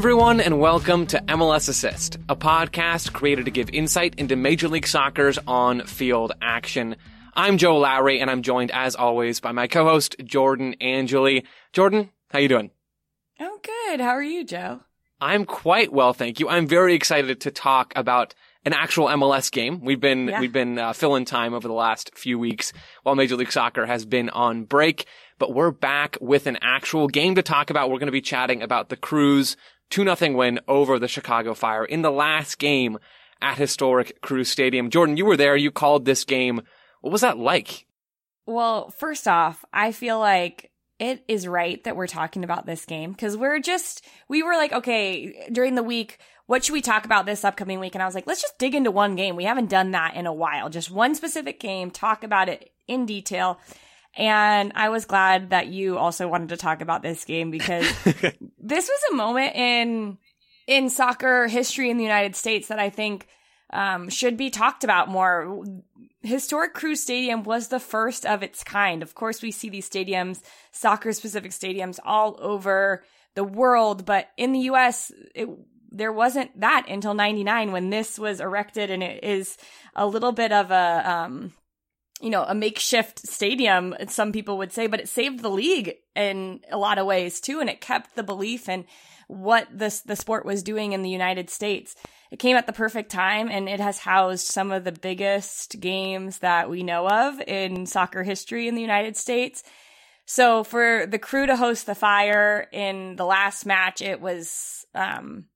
Everyone, and welcome to MLS Assist, a podcast created to give insight into Major League Soccer's on-field action. I'm Joe Lowry, and I'm joined, as always, by my co-host Jordan Angeli. Jordan, how you doing? Oh, good. How are you, Joe? I'm quite well, thank you. I'm very excited to talk about an actual MLS game. We've been Yeah. we've been uh, filling time over the last few weeks while Major League Soccer has been on break, but we're back with an actual game to talk about. We're going to be chatting about the Crew's 2 nothing win over the Chicago Fire in the last game at historic Crew Stadium. Jordan, you were there. You called this game. What was that like? Well, first off, I feel like it is right that we're talking about this game because we're just, we were like, okay, during the week, what should we talk about this upcoming week? And I was like, let's just dig into one game. We haven't done that in a while. Just one specific game, talk about it in detail. And I was glad that you also wanted to talk about this game because this was a moment in in soccer history in the United States that I think um, should be talked about more. Historic Crew Stadium was the first of its kind. Of course, we see these stadiums, soccer specific stadiums, all over the world, but in the U.S., it, there wasn't that until 99 when this was erected and it is a little bit of a, um, you know, a makeshift stadium, some people would say, but it saved the league in a lot of ways too. And it kept the belief in what this, the sport was doing in the United States. It came at the perfect time and it has housed some of the biggest games that we know of in soccer history in the United States. So for the crew to host the fire in the last match, it was, um,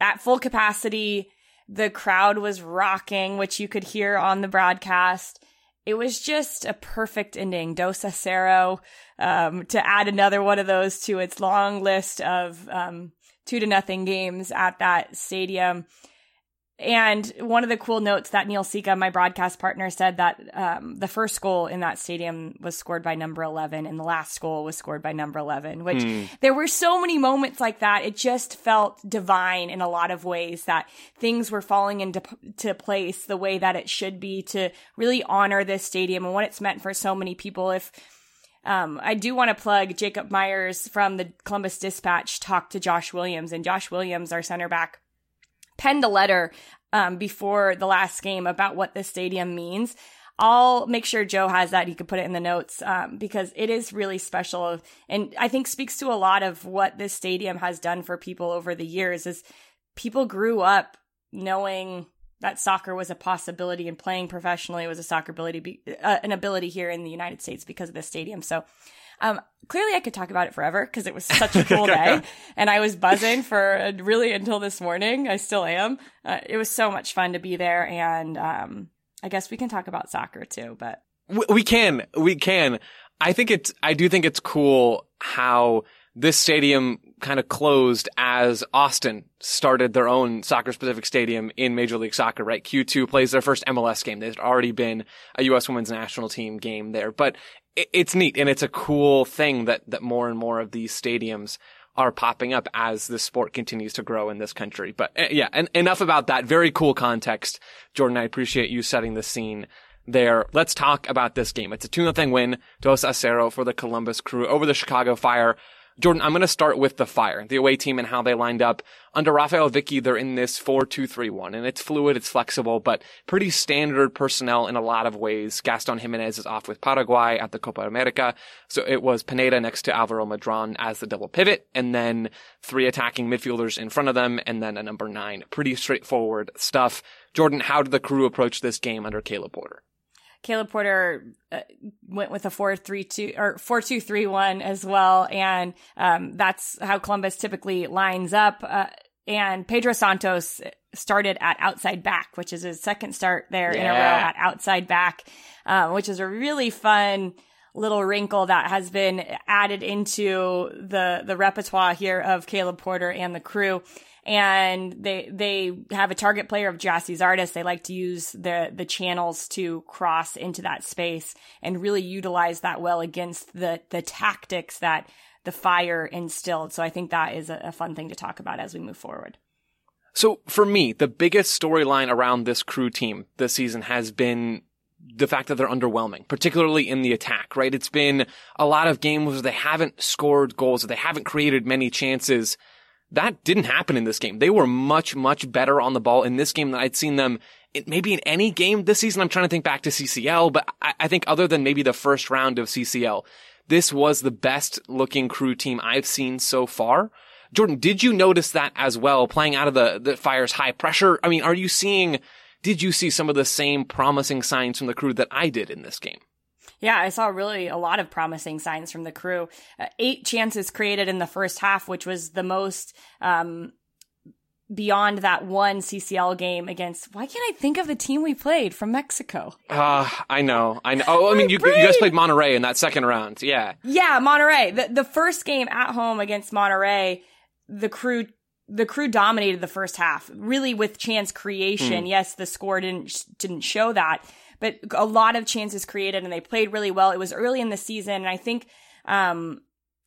at full capacity. The crowd was rocking, which you could hear on the broadcast. It was just a perfect ending. Dos a cero, um, to add another one of those to its long list of, um, two to nothing games at that stadium. And one of the cool notes that Neil Sika, my broadcast partner, said that um, the first goal in that stadium was scored by number 11 and the last goal was scored by number 11, which there were so many moments like that. It just felt divine in a lot of ways that things were falling into to place the way that it should be to really honor this stadium and what it's meant for so many people. If um, I do want to plug Jacob Myers from the Columbus Dispatch talked to Josh Williams, and Josh Williams, our center back, penned a letter um, before the last game about what this stadium means. I'll make sure Joe has that. He could put it in the notes um, because it is really special, and I think speaks to a lot of what this stadium has done for people over the years. Is people grew up knowing that soccer was a possibility and playing professionally was a soccer ability, uh, an ability here in the United States because of this stadium. So, um, clearly I could talk about it forever because it was such a cool day and I was buzzing for uh, really until this morning. I still am. Uh, it was so much fun to be there. And, um, I guess we can talk about soccer too, but We, we can, we can. I think it's, I do think it's cool how this stadium kind of closed as Austin started their own soccer specific stadium in Major League Soccer, right? Q2 plays their first MLS game. There's already been a U.S. women's national team game there, but it's neat and it's a cool thing that, that more and more of these stadiums are popping up as the sport continues to grow in this country. But uh, yeah, and enough about that. Very cool context. Jordan, I appreciate you setting the scene there. Let's talk about this game. It's a 2 0 win, dos a cero for the Columbus crew over the Chicago Fire. Jordan, I'm going to start with the Fire, the away team and how they lined up. Under Raphael Wicky, they're in this 4-2-3-1 and it's fluid, it's flexible, but pretty standard personnel in a lot of ways. Gaston Giménez is off with Paraguay at the Copa America. So it was Pineda next to Alvaro Medran as the double pivot and then three attacking midfielders in front of them and then a number nine. Pretty straightforward stuff. Jordan, how did the crew approach this game under Caleb Porter? Caleb Porter uh, went with a four three two or four two three one as well, and um, that's how Columbus typically lines up. Uh, and Pedro Santos started at outside back, which is his second start there in a row at outside back, um, which is a really fun little wrinkle that has been added into the the repertoire here of Caleb Porter and the crew. And they they have a target player of Gyasi Zardes. They like to use the the channels to cross into that space and really utilize that well against the the tactics that the fire instilled. So I think that is a, a fun thing to talk about as we move forward. So for me, the biggest storyline around this crew team this season has been the fact that they're underwhelming, particularly in the attack, right? It's been a lot of games where they haven't scored goals, they haven't created many chances. That didn't happen in this game. They were much, much better on the ball in this game than I'd seen them maybe in any game this season. I'm trying to think back to CCL, but I, I think other than maybe the first round of CCL, this was the best looking crew team I've seen so far. Jordan, did you notice that as well, playing out of the, the Fire's high pressure? I mean, are you seeing, did you see some of the same promising signs from the crew that I did in this game? Yeah, I saw really a lot of promising signs from the crew. Uh, eight chances created in the first half, which was the most um, beyond that one CCL game against. Why can't I think of the team we played from Mexico? Uh, I know. I know. Oh, I mean, you, you, guys played Monterrey in that second round. Yeah. Yeah, Monterrey. The, the first game at home against Monterrey, the crew the crew dominated the first half, really with chance creation. Mm. Yes, the score didn't didn't show that, but a lot of chances created, and they played really well. It was early in the season, and I think um,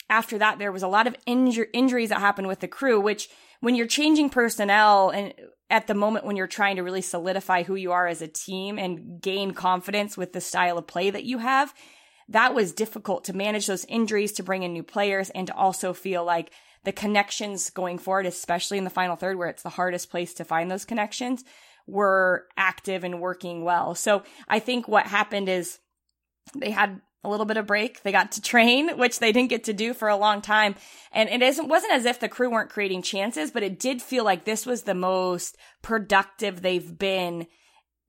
after that there was a lot of injur- injuries that happened with the crew, which when you're changing personnel and at the moment when you're trying to really solidify who you are as a team and gain confidence with the style of play that you have, that was difficult to manage those injuries, to bring in new players, and to also feel like the connections going forward, especially in the final third where it's the hardest place to find those connections, were active and working well. So I think what happened is they had a little bit of break. They got to train, which they didn't get to do for a long time. And it isn't, wasn't as if the crew weren't creating chances, but it did feel like this was the most productive they've been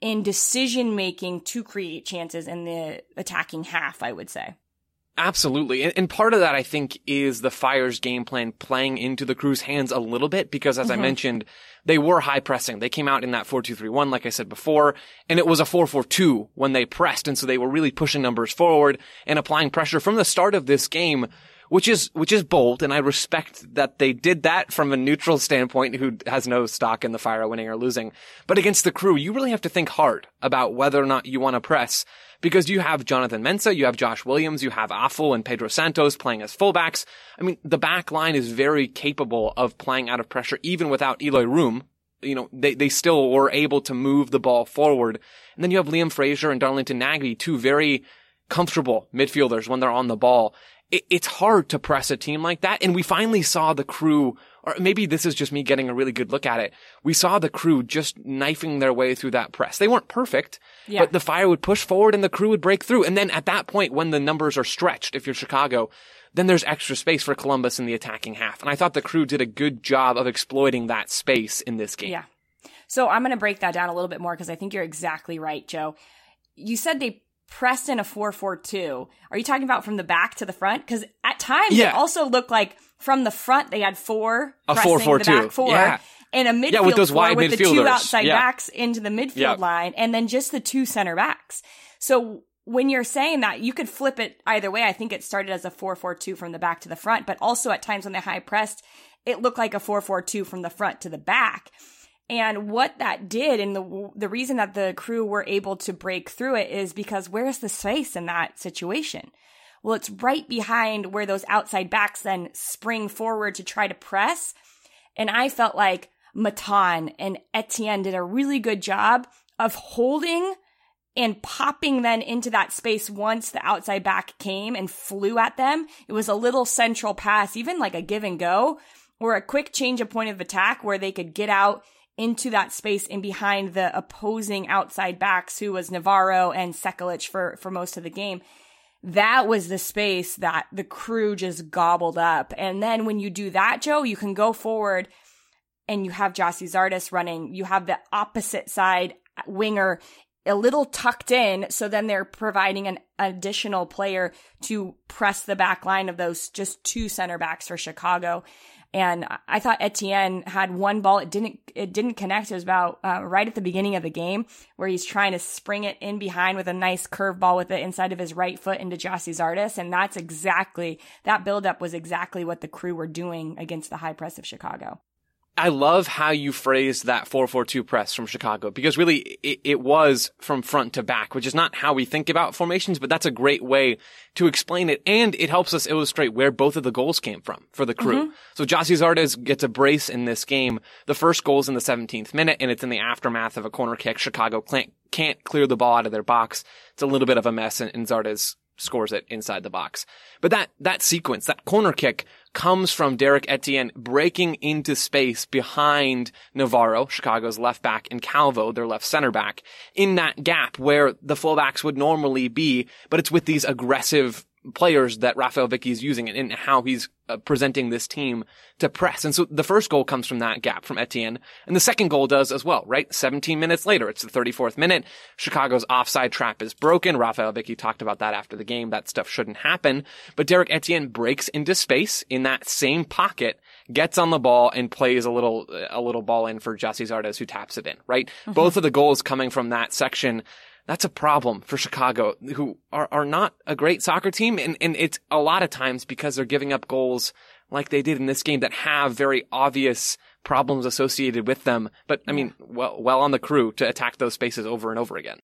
in decision making to create chances in the attacking half, I would say. Absolutely. And, and, part of that, I think, is the Fire's game plan playing into the crew's hands a little bit because as mm-hmm. I mentioned, they were high pressing. They came out in that 4-2-3-1, like I said before, and it was a 4-4-2 when they pressed. And so they were really pushing numbers forward and applying pressure from the start of this game, which is, which is bold. And I respect that they did that from a neutral standpoint who has no stock in the Fire winning or losing. But against the crew, you really have to think hard about whether or not you want to press because you have Jonathan Mensah, you have Josh Williams, you have Afful and Pedro Santos playing as fullbacks. I mean, the back line is very capable of playing out of pressure even without Eloy Room. You know, they, they still were able to move the ball forward. And then you have Liam Fraser and Darlington Nagbe, two very comfortable midfielders when they're on the ball. It, it's hard to press a team like that. And we finally saw the crew or maybe this is just me getting a really good look at it. We saw the crew just knifing their way through that press. They weren't perfect, yeah. but the fire would push forward and the crew would break through. And then at that point, when the numbers are stretched, if you're Chicago, then there's extra space for Columbus in the attacking half. And I thought the crew did a good job of exploiting that space in this game. Yeah. So I'm going to break that down a little bit more because I think you're exactly right, Joe. You said they pressed in a 4-4-2. Are you talking about from the back to the front? Because at times yeah. it also looked like from the front they had four a four four the back four yeah. and a midfield yeah, with those four wide with the two outside yeah. backs into the midfield line and then just the two center backs. So when you're saying that, you could flip it either way. I think it started as a 4-4-2 from the back to the front, but also at times when they high pressed, it looked like a 4-4-2 from the front to the back. And what that did, and the the reason that the crew were able to break through it is because where's the space in that situation? Well, it's right behind where those outside backs then spring forward to try to press. And I felt like Matan and Etienne did a really good job of holding and popping then into that space once the outside back came and flew at them. It was a little central pass, even like a give and go or a quick change of point of attack where they could get out into that space and behind the opposing outside backs who was Navarro and Sekulic for, for most of the game that was the space that the crew just gobbled up. And then when you do that, Joe, you can go forward and you have Gyasi Zardes running. You have the opposite side winger a little tucked in. So then they're providing an additional player to press the back line of those just two center backs for Chicago. And I thought Etienne had one ball. It didn't, it didn't connect. It was about uh, right at the beginning of the game where he's trying to spring it in behind with a nice curve ball with the inside of his right foot into Gyasi Zardes. And that's exactly, that buildup was exactly what the crew were doing against the high press of Chicago. I love how you phrased that 4-4-2 press from Chicago because really it, it, was from front to back, which is not how we think about formations, but that's a great way to explain it. And it helps us illustrate where both of the goals came from for the crew. Mm-hmm. So Gyasi Zardes gets a brace in this game. The first goal is in the 17th minute and it's in the aftermath of a corner kick. Chicago can't, can't clear the ball out of their box. It's a little bit of a mess and, and Zardes scores it inside the box. But that, that sequence, that corner kick comes from Derrick Etienne breaking into space behind Navarro, Chicago's left back, and Calvo, their left center back, in that gap where the fullbacks would normally be, but it's with these aggressive players that Raphael Wicky is using and how he's uh, presenting this team to press. And so the first goal comes from that gap from Etienne. And the second goal does as well, right? 17 minutes later, it's the 34th minute. Chicago's offside trap is broken. Raphael Wicky talked about that after the game. That stuff shouldn't happen. But Derrick Etienne breaks into space in that same pocket, gets on the ball and plays a little, a little ball in for Gyasi Zardes who taps it in, right? Mm-hmm. Both of the goals coming from that section that's a problem for Chicago, who are, are not a great soccer team. And, and it's a lot of times because they're giving up goals like they did in this game that have very obvious problems associated with them. But I mean, well, well on the crew to attack those spaces over and over again.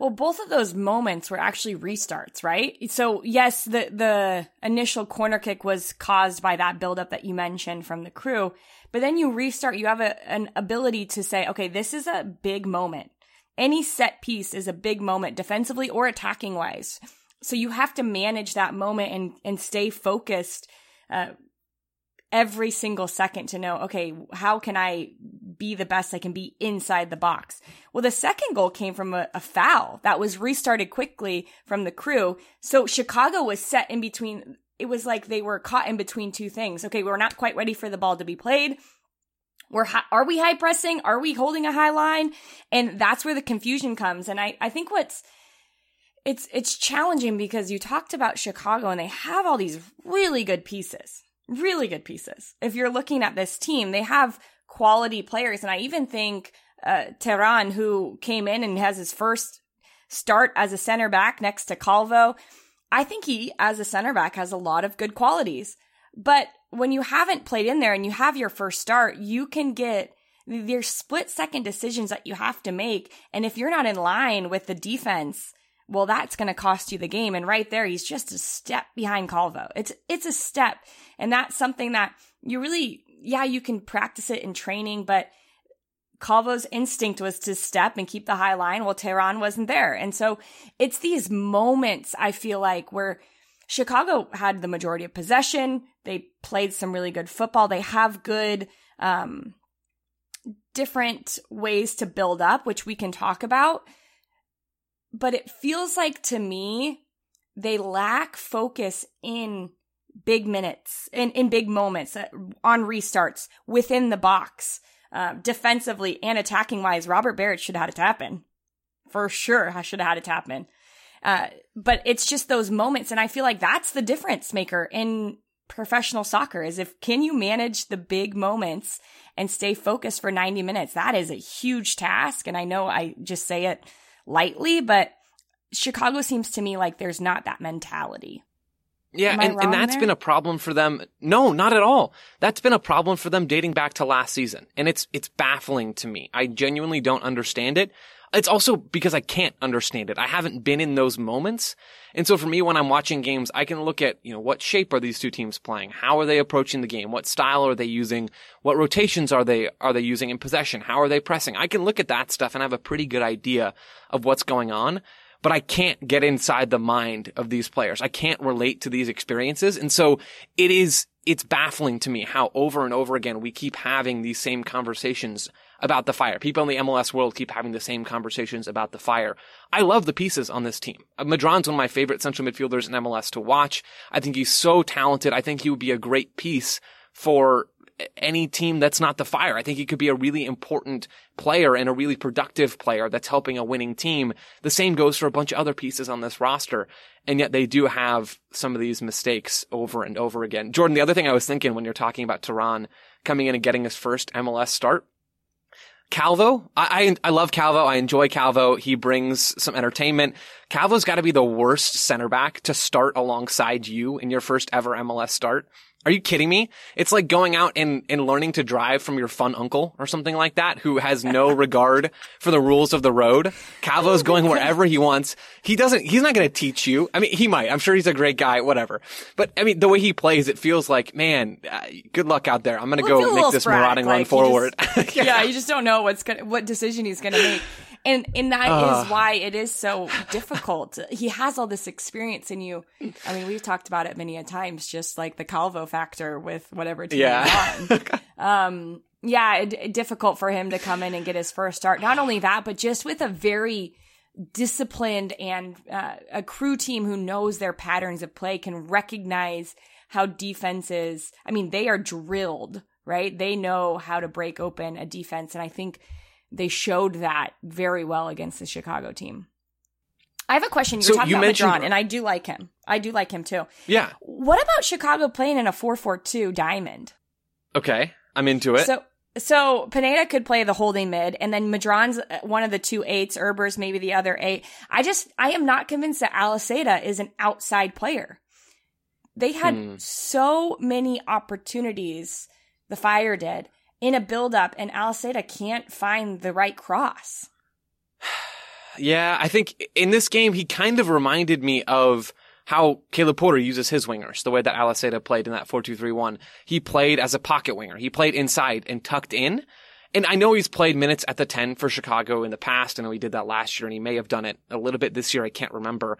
Well, both of those moments were actually restarts, right? So yes, the, the initial corner kick was caused by that buildup that you mentioned from the crew. But then you restart, you have a, an ability to say, okay, this is a big moment any set piece is a big moment defensively or attacking wise. So you have to manage that moment and, and stay focused, uh, every single second to know, okay, how can I be the best I can be inside the box? Well, the second goal came from a, a, foul that was restarted quickly from the crew. So Chicago was set in between. It was like they were caught in between two things. Okay, we're not quite ready for the ball to be played. We're are we high pressing? Are we holding a high line? And that's where the confusion comes. And I, I think what's it's it's challenging because you talked about Chicago and they have all these really good pieces. Really good pieces. If you're looking at this team, they have quality players. And I even think uh, Terán, who came in and has his first start as a center back next to Calvo, I think he, as a center back, has a lot of good qualities. But when you haven't played in there and you have your first start, you can get there's split second decisions that you have to make. And if you're not in line with the defense, well, that's going to cost you the game. And right there, he's just a step behind Calvo. It's, it's a step. And that's something that you really, yeah, you can practice it in training, but Calvo's instinct was to step and keep the high line. Well, Terán wasn't there. And so it's these moments I feel like where Chicago had the majority of possession. They played some really good football. They have good, um, different ways to build up, which we can talk about. But it feels like to me, they lack focus in big minutes, in, in big moments, uh, on restarts within the box, uh, defensively and attacking wise. Robert Beric should have had a tap in. For sure, I should have had a tap in. Uh, but it's just those moments. And I feel like that's the difference maker in professional soccer is if can you manage the big moments and stay focused for 90 minutes? That is a huge task. And I know I just say it lightly, but Chicago seems to me like there's not that mentality. Yeah, and, and that's there? been a problem for them. No, not at all. That's been a problem for them dating back to last season. And it's, it's baffling to me. I genuinely don't understand it. It's also because I can't understand it. I haven't been in those moments. And so for me, when I'm watching games, I can look at, you know, what shape are these two teams playing? How are they approaching the game? What style are they using? What rotations are they, are they using in possession? How are they pressing? I can look at that stuff and have a pretty good idea of what's going on but I can't get inside the mind of these players. I can't relate to these experiences. And so it is, it's baffling to me how over and over again we keep having these same conversations about the fire. People in the MLS world keep having the same conversations about the fire. I love the pieces on this team. Uh, Medran's one of my favorite central midfielders in MLS to watch. I think he's so talented. I think he would be a great piece for any team that's not the fire. I think he could be a really important player and a really productive player that's helping a winning team. The same goes for a bunch of other pieces on this roster. And yet they do have some of these mistakes over and over again. Jordan, the other thing I was thinking when you're talking about Terán coming in and getting his first MLS start, Calvo, I, I, I love Calvo. I enjoy Calvo. He brings some entertainment. Calvo's got to be the worst center back to start alongside you in your first ever MLS start. Are you kidding me? It's like going out and, and learning to drive from your fun uncle or something like that who has no regard for the rules of the road. Calvo's going wherever he wants. He doesn't, he's not going to teach you. I mean, he might. I'm sure he's a great guy, whatever. But I mean, the way he plays, it feels like, man, uh, good luck out there. I'm going to go make this marauding like, run forward. Just, yeah. yeah, you just don't know what's going to, what decision he's going to make. And and that is Ugh. why it is so difficult. He has all this experience in you. I mean, we've talked about it many a times, just like the Calvo factor with whatever team Yeah. um, yeah, it, difficult for him to come in and get his first start. Not only that, but just with a very disciplined and uh, a crew team who knows their patterns of play can recognize how defenses. I mean, they are drilled, right? They know how to break open a defense, and I think they showed that very well against the Chicago team. I have a question. You're So talking you about mentioned- Medran, and I do like him. I do like him too. Yeah. What about Chicago playing in a 4-4-2 diamond? Okay. I'm into it. So so Pineda could play the holding mid, and then Medran's uh, one of the two eights. Herbers maybe the other eight. I just I am not convinced that Aliseda is an outside player. They had Hmm. so many opportunities. The Fire did in a build up, and Aliseda can't find the right cross. Yeah, I think in this game he kind of reminded me of how Caleb Porter uses his wingers, the way that Aliseda played in that 4-2-3-1. He played as a pocket winger. He played inside and tucked in. And I know he's played minutes at the 10 for Chicago in the past. I know he did that last year and he may have done it a little bit this year. I can't remember.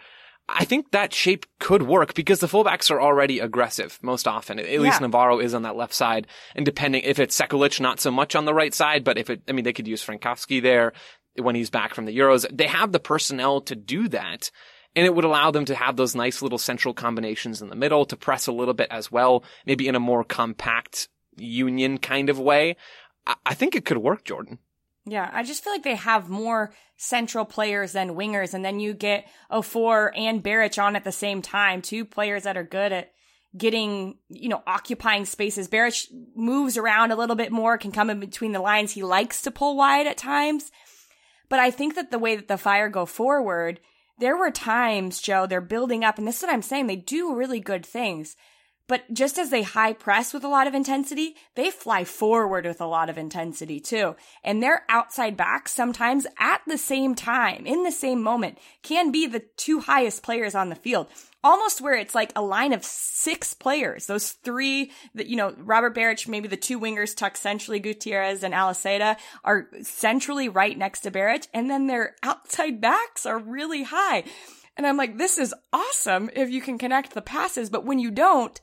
I think that shape could work because the fullbacks are already aggressive most often. At least Yeah. Navarro is on that left side. And depending if it's Sekulic, not so much on the right side, but if it, I mean, they could use Frankowski there when he's back from the Euros. They have the personnel to do that. And it would allow them to have those nice little central combinations in the middle to press a little bit as well, maybe in a more compact union kind of way. I, I think it could work, Jordan. Yeah, I just feel like they have more central players than wingers, and then you get Offor and Beric on at the same time, two players that are good at getting, you know, occupying spaces. Beric moves around a little bit more, can come in between the lines. He likes to pull wide at times. But I think that the way that the Fire go forward, there were times, Joe, they're building up, and this is what I'm saying, they do really good things. But just as they high press with a lot of intensity, they fly forward with a lot of intensity too. And their outside backs sometimes at the same time, in the same moment, can be the two highest players on the field. Almost where it's like a line of six players. Those three that, you know, Robert Beric, maybe the two wingers tucked centrally, Gutierrez and Aliseda are centrally right next to Beric. And then their outside backs are really high. And I'm like, this is awesome if you can connect the passes. But when you don't,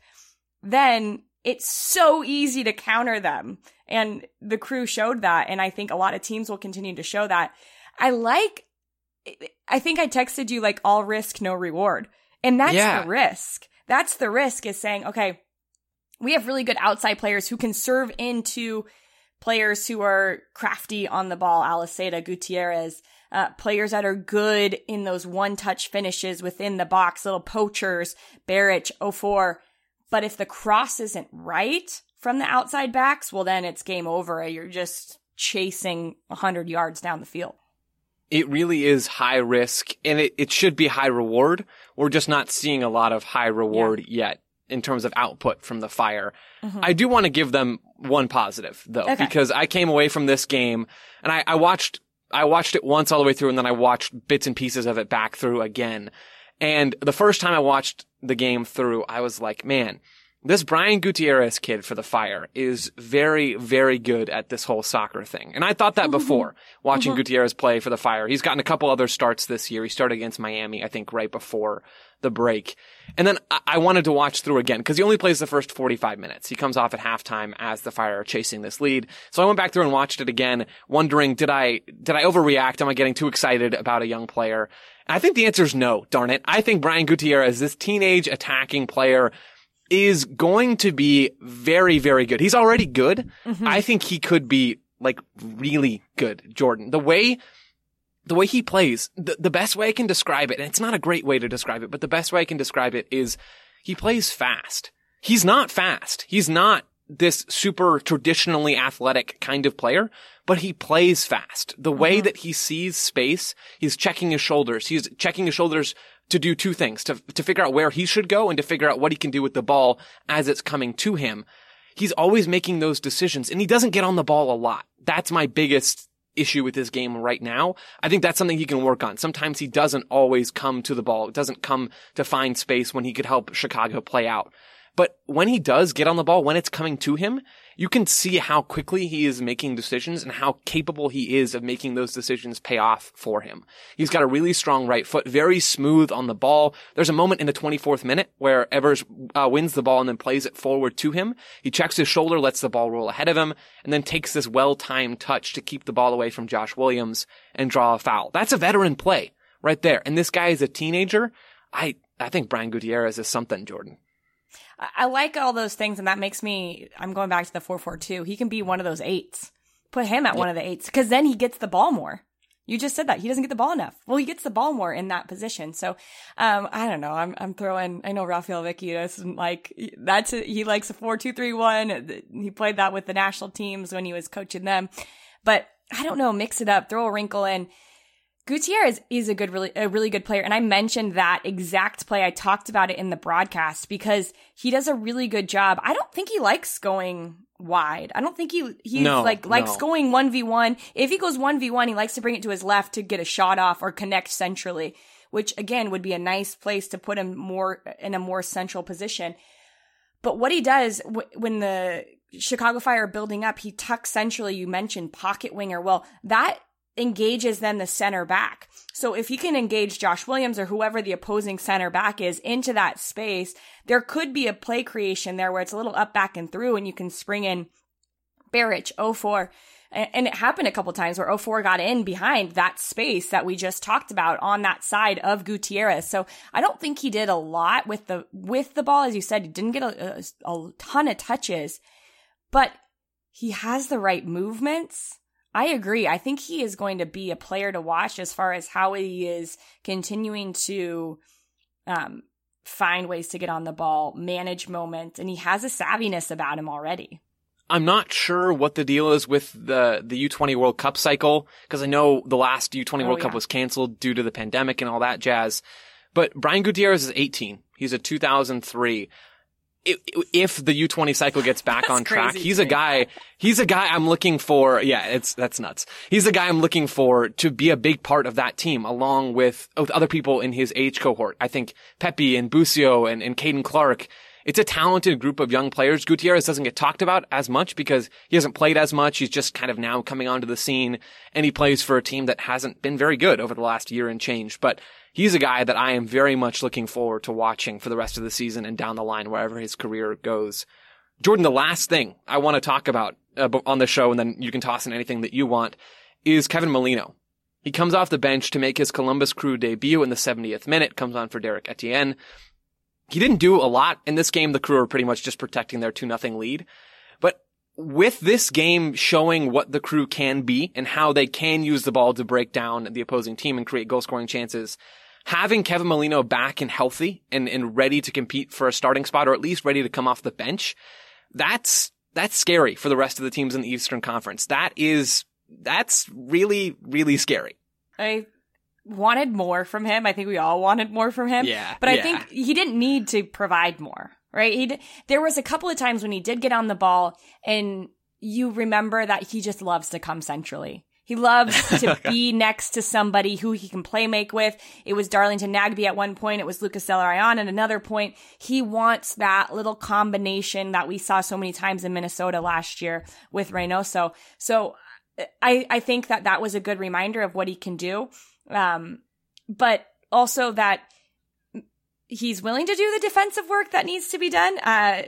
then it's so easy to counter them. And the crew showed that. And I think a lot of teams will continue to show that. I like, I think I texted you like all risk, no reward. And that's Yeah. the risk. That's the risk is saying, okay, we have really good outside players who can serve into players who are crafty on the ball, Aliseda, Gutierrez, uh, players that are good in those one touch finishes within the box, little poachers, Beric, Offor. But if the cross isn't right from the outside backs, well, then it's game over. You're just chasing 100 yards down the field. It really is high risk and it, it should be high reward. We're just not seeing a lot of high reward yet in terms of output from the fire. Mm-hmm. I do want to give them one positive though, Okay. because I came away from this game and I, I watched, I watched it once all the way through and then I watched bits and pieces of it back through again. And the first time I watched the game through, I was like, man, this Brian Gutierrez kid for the Fire is very, very good at this whole soccer thing. And I thought that mm-hmm. before watching mm-hmm. Gutierrez play for the Fire. He's gotten a couple other starts this year. He started against Miami, I think, right before the break. And then I, I wanted to watch through again because he only plays the first 45 minutes. He comes off at halftime as the Fire are chasing this lead. So I went back through and watched it again, wondering, did I, did I overreact? Am I getting too excited about a young player? And I think the answer is no, darn it. I think Brian Gutierrez, this teenage attacking player, is going to be very, very good. He's already good. Mm-hmm. I think he could be like really good, Jordan. The way, the way he plays, the, the best way I can describe it, and it's not a great way to describe it, but the best way I can describe it is he plays fast. He's not fast. He's not this super traditionally athletic kind of player, but he plays fast. The way mm-hmm. that he sees space, he's checking his shoulders. He's checking his shoulders to do two things, to, to figure out where he should go and to figure out what he can do with the ball as it's coming to him. He's always making those decisions and he doesn't get on the ball a lot. That's my biggest issue with his game right now. I think that's something he can work on. Sometimes he doesn't always come to the ball. It doesn't come to find space when he could help Chicago play out. But when he does get on the ball, when it's coming to him, you can see how quickly he is making decisions and how capable he is of making those decisions pay off for him. He's got a really strong right foot, very smooth on the ball. There's a moment in the 24th minute where Herbers uh, wins the ball and then plays it forward to him. He checks his shoulder, lets the ball roll ahead of him, and then takes this well-timed touch to keep the ball away from Josh Williams and draw a foul. That's a veteran play right there. And this guy is a teenager. I, I think Brian Gutierrez is something, Jordan. I like all those things, and that makes me. I'm going back to the four four two. He can be one of those eights. Put him at one of the eights because then he gets the ball more. You just said that he doesn't get the ball enough. Well, he gets the ball more in that position. So, um, I don't know. I'm I'm throwing. I know Raphael Wicky doesn't like that's a, he likes a four two three one. He played that with the national teams when he was coaching them, but I don't know. Mix it up. Throw a wrinkle in. Gutierrez is a good, really, a really good player. And I mentioned that exact play. I talked about it in the broadcast because he does a really good job. I don't think he likes going wide. I don't think he, he No, like, likes no. going 1v1. If he goes 1v1, he likes to bring it to his left to get a shot off or connect centrally, which again would be a nice place to put him more in a more central position. But what he does w- when the Chicago Fire are building up, he tucks centrally. You mentioned pocket winger. Well, that engages then the center back. So if he can engage Josh Williams or whoever the opposing center back is into that space, there could be a play creation there where it's a little up, back, and through, and you can spring in Beric, Offor. And it happened a couple times where Offor got in behind that space that we just talked about on that side of Gutierrez. So I don't think he did a lot with the, with the ball. As you said, he didn't get a, a, a ton of touches, but he has the right movements. I agree. I think he is going to be a player to watch as far as how he is continuing to um, find ways to get on the ball, manage moments, and he has a savviness about him already. I'm not sure what the deal is with the the U20 World Cup cycle because I know the last U20 Oh, World Cup was canceled due to the pandemic and all that jazz. But Brian Gutierrez is 18. He's a 2003. If, the U20 cycle gets back on track, he's a guy. He's a guy I'm looking for. Yeah, it's that's nuts. He's a guy I'm looking for to be a big part of that team, along with with other people in his age cohort. I think Pepi and Busio and and Caden Clark. It's a talented group of young players. Gutierrez doesn't get talked about as much because he hasn't played as much. He's just kind of now coming onto the scene and he plays for a team that hasn't been very good over the last year and change. But he's a guy that I am very much looking forward to watching for the rest of the season and down the line wherever his career goes. Jordan, the last thing I want to talk about uh, on the show, and then you can toss in anything that you want, is Kevin Molino. He comes off the bench to make his Columbus Crew debut in the 70th minute, comes on for Derrick Etienne. He didn't do a lot in this game. The Crew are pretty much just protecting their 2-0 lead. But with this game showing what the Crew can be and how they can use the ball to break down the opposing team and create goal scoring chances, having Kevin Molino back and healthy and, and ready to compete for a starting spot or at least ready to come off the bench, that's, that's scary for the rest of the teams in the Eastern Conference. That is, that's really, really scary. I wanted more from him. I think we all wanted more from him. Yeah, But I yeah. think he didn't need to provide more, right? He d- there was a couple of times when he did get on the ball and you remember that he just loves to come centrally. He loves to be next to somebody who he can play make with. It was Darlington Nagbe at one point. It was Lucas Zelarayan at another point. He wants that little combination that we saw so many times in Minnesota last year with Reynoso. So I, I think that that was a good reminder of what he can do. Um, but also that he's willing to do the defensive work that needs to be done. Uh,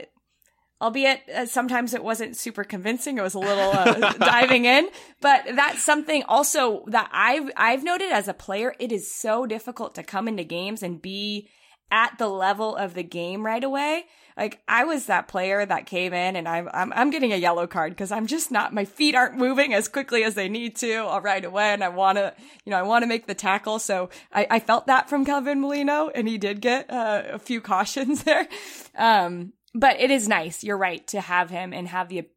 albeit uh, sometimes it wasn't super convincing. It was a little uh, diving in, but that's something also that I've, I've noted as a player. It is so difficult to come into games and be at the level of the game right away. Like I was that player that came in and I'm I'm, I'm getting a yellow card because I'm just not my feet aren't moving as quickly as they need to all right away and I want to you know I want to make the tackle so I, I felt that from Kevin Molino and he did get uh, a few cautions there. Um, but it is nice. You're right to have him and have the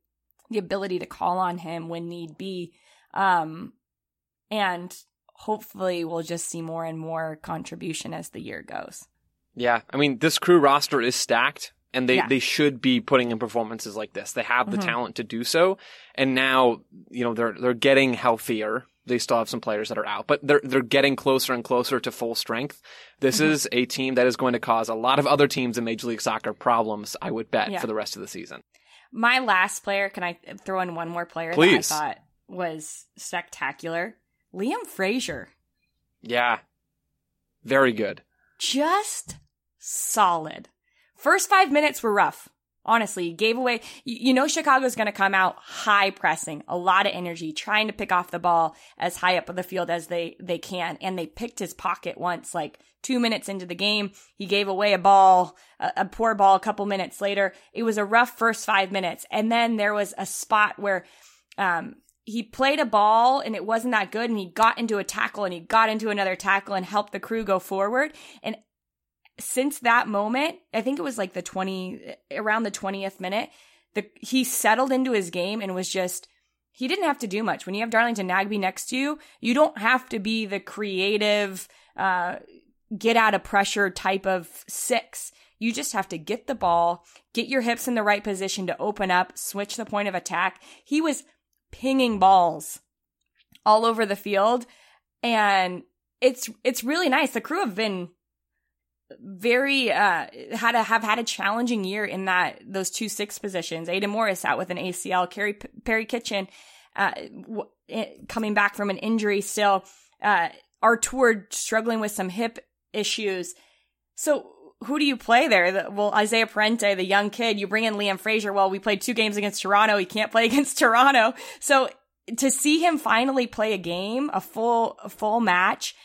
the ability to call on him when need be. Um, and hopefully we'll just see more and more contribution as the year goes. Yeah, I mean, this crew roster is stacked, and they, Yeah. they should be putting in performances like this. They have the Mhm. talent to do so, and now you know they're they're getting healthier. They still have some players that are out, but they're they're getting closer and closer to full strength. This Mhm. is a team that is going to cause a lot of other teams in Major League Soccer problems. I would bet Yeah. for the rest of the season. My last player, can I throw in one more player Please. that I thought was spectacular? Liam Fraser. Yeah. Very good. Just solid. First five minutes were rough. Honestly, gave away. You, know, Chicago's going to come out high pressing, a lot of energy, trying to pick off the ball as high up of the field as they, they can. And they picked his pocket once, like two minutes into the game. He gave away a ball, a, a poor ball a couple minutes later. It was a rough first five minutes. And then there was a spot where, um, he played a ball and it wasn't that good and he got into a tackle and he got into another tackle and helped the crew go forward. And since that moment, I think it was like the 20, around the 20th minute, the, he settled into his game and was just, he didn't have to do much. When you have Darlington Nagbe next to you, you don't have to be the creative, uh, get out of pressure type of six. You just have to get the ball, get your hips in the right position to open up, switch the point of attack. He was pinging balls all over the field and it's it's really nice. The crew have been very uh had a have had a challenging year in that those two six positions. Aidan Morris out with an ACL, Carrie Perry Kitchen uh w- coming back from an injury still. Uh Artur struggling with some hip issues. So who do you play there? The, well, Isaiah Parente, the young kid, you bring in Liam Fraser. Well, we played two games against Toronto. He can't play against Toronto. So to see him finally play a game, a full, a full match,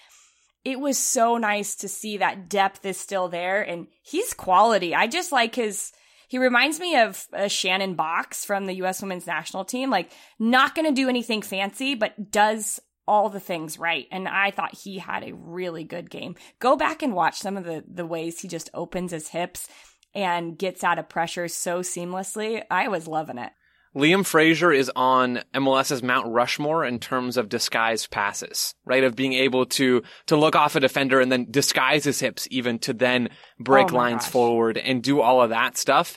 it was so nice to see that depth is still there and he's quality. I just like his, he reminds me of uh, Shannon Boxx from the U.S. women's national team. Like, not going to do anything fancy, but does all the things right. And I thought he had a really good game. Go back and watch some of the, the ways he just opens his hips and gets out of pressure so seamlessly. I was loving it. Liam Fraser is on MLS's Mount Rushmore in terms of disguised passes, right? Of being able to, to look off a defender and then disguise his hips even to then break Oh lines gosh. forward and do all of that stuff.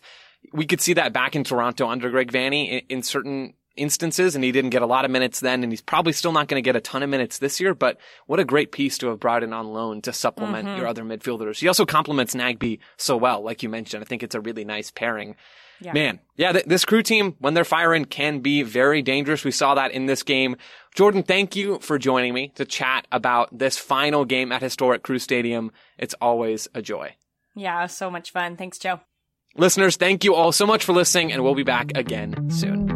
We could see that back in Toronto under Greg Vanney in, in certain instances and he didn't get a lot of minutes then and he's probably still not going to get a ton of minutes this year, but what a great piece to have brought in on loan to supplement Mhm. your other midfielders. He also complements Nagbe so well, like you mentioned. I think it's a really nice pairing. Yeah. Man, yeah, th- this crew team, when they're firing, can be very dangerous. We saw that in this game. Jordan, thank you for joining me to chat about this final game at historic Crew Stadium. It's always a joy. Yeah, so much fun. Thanks, Joe. Listeners, thank you all so much for listening, and we'll be back again soon.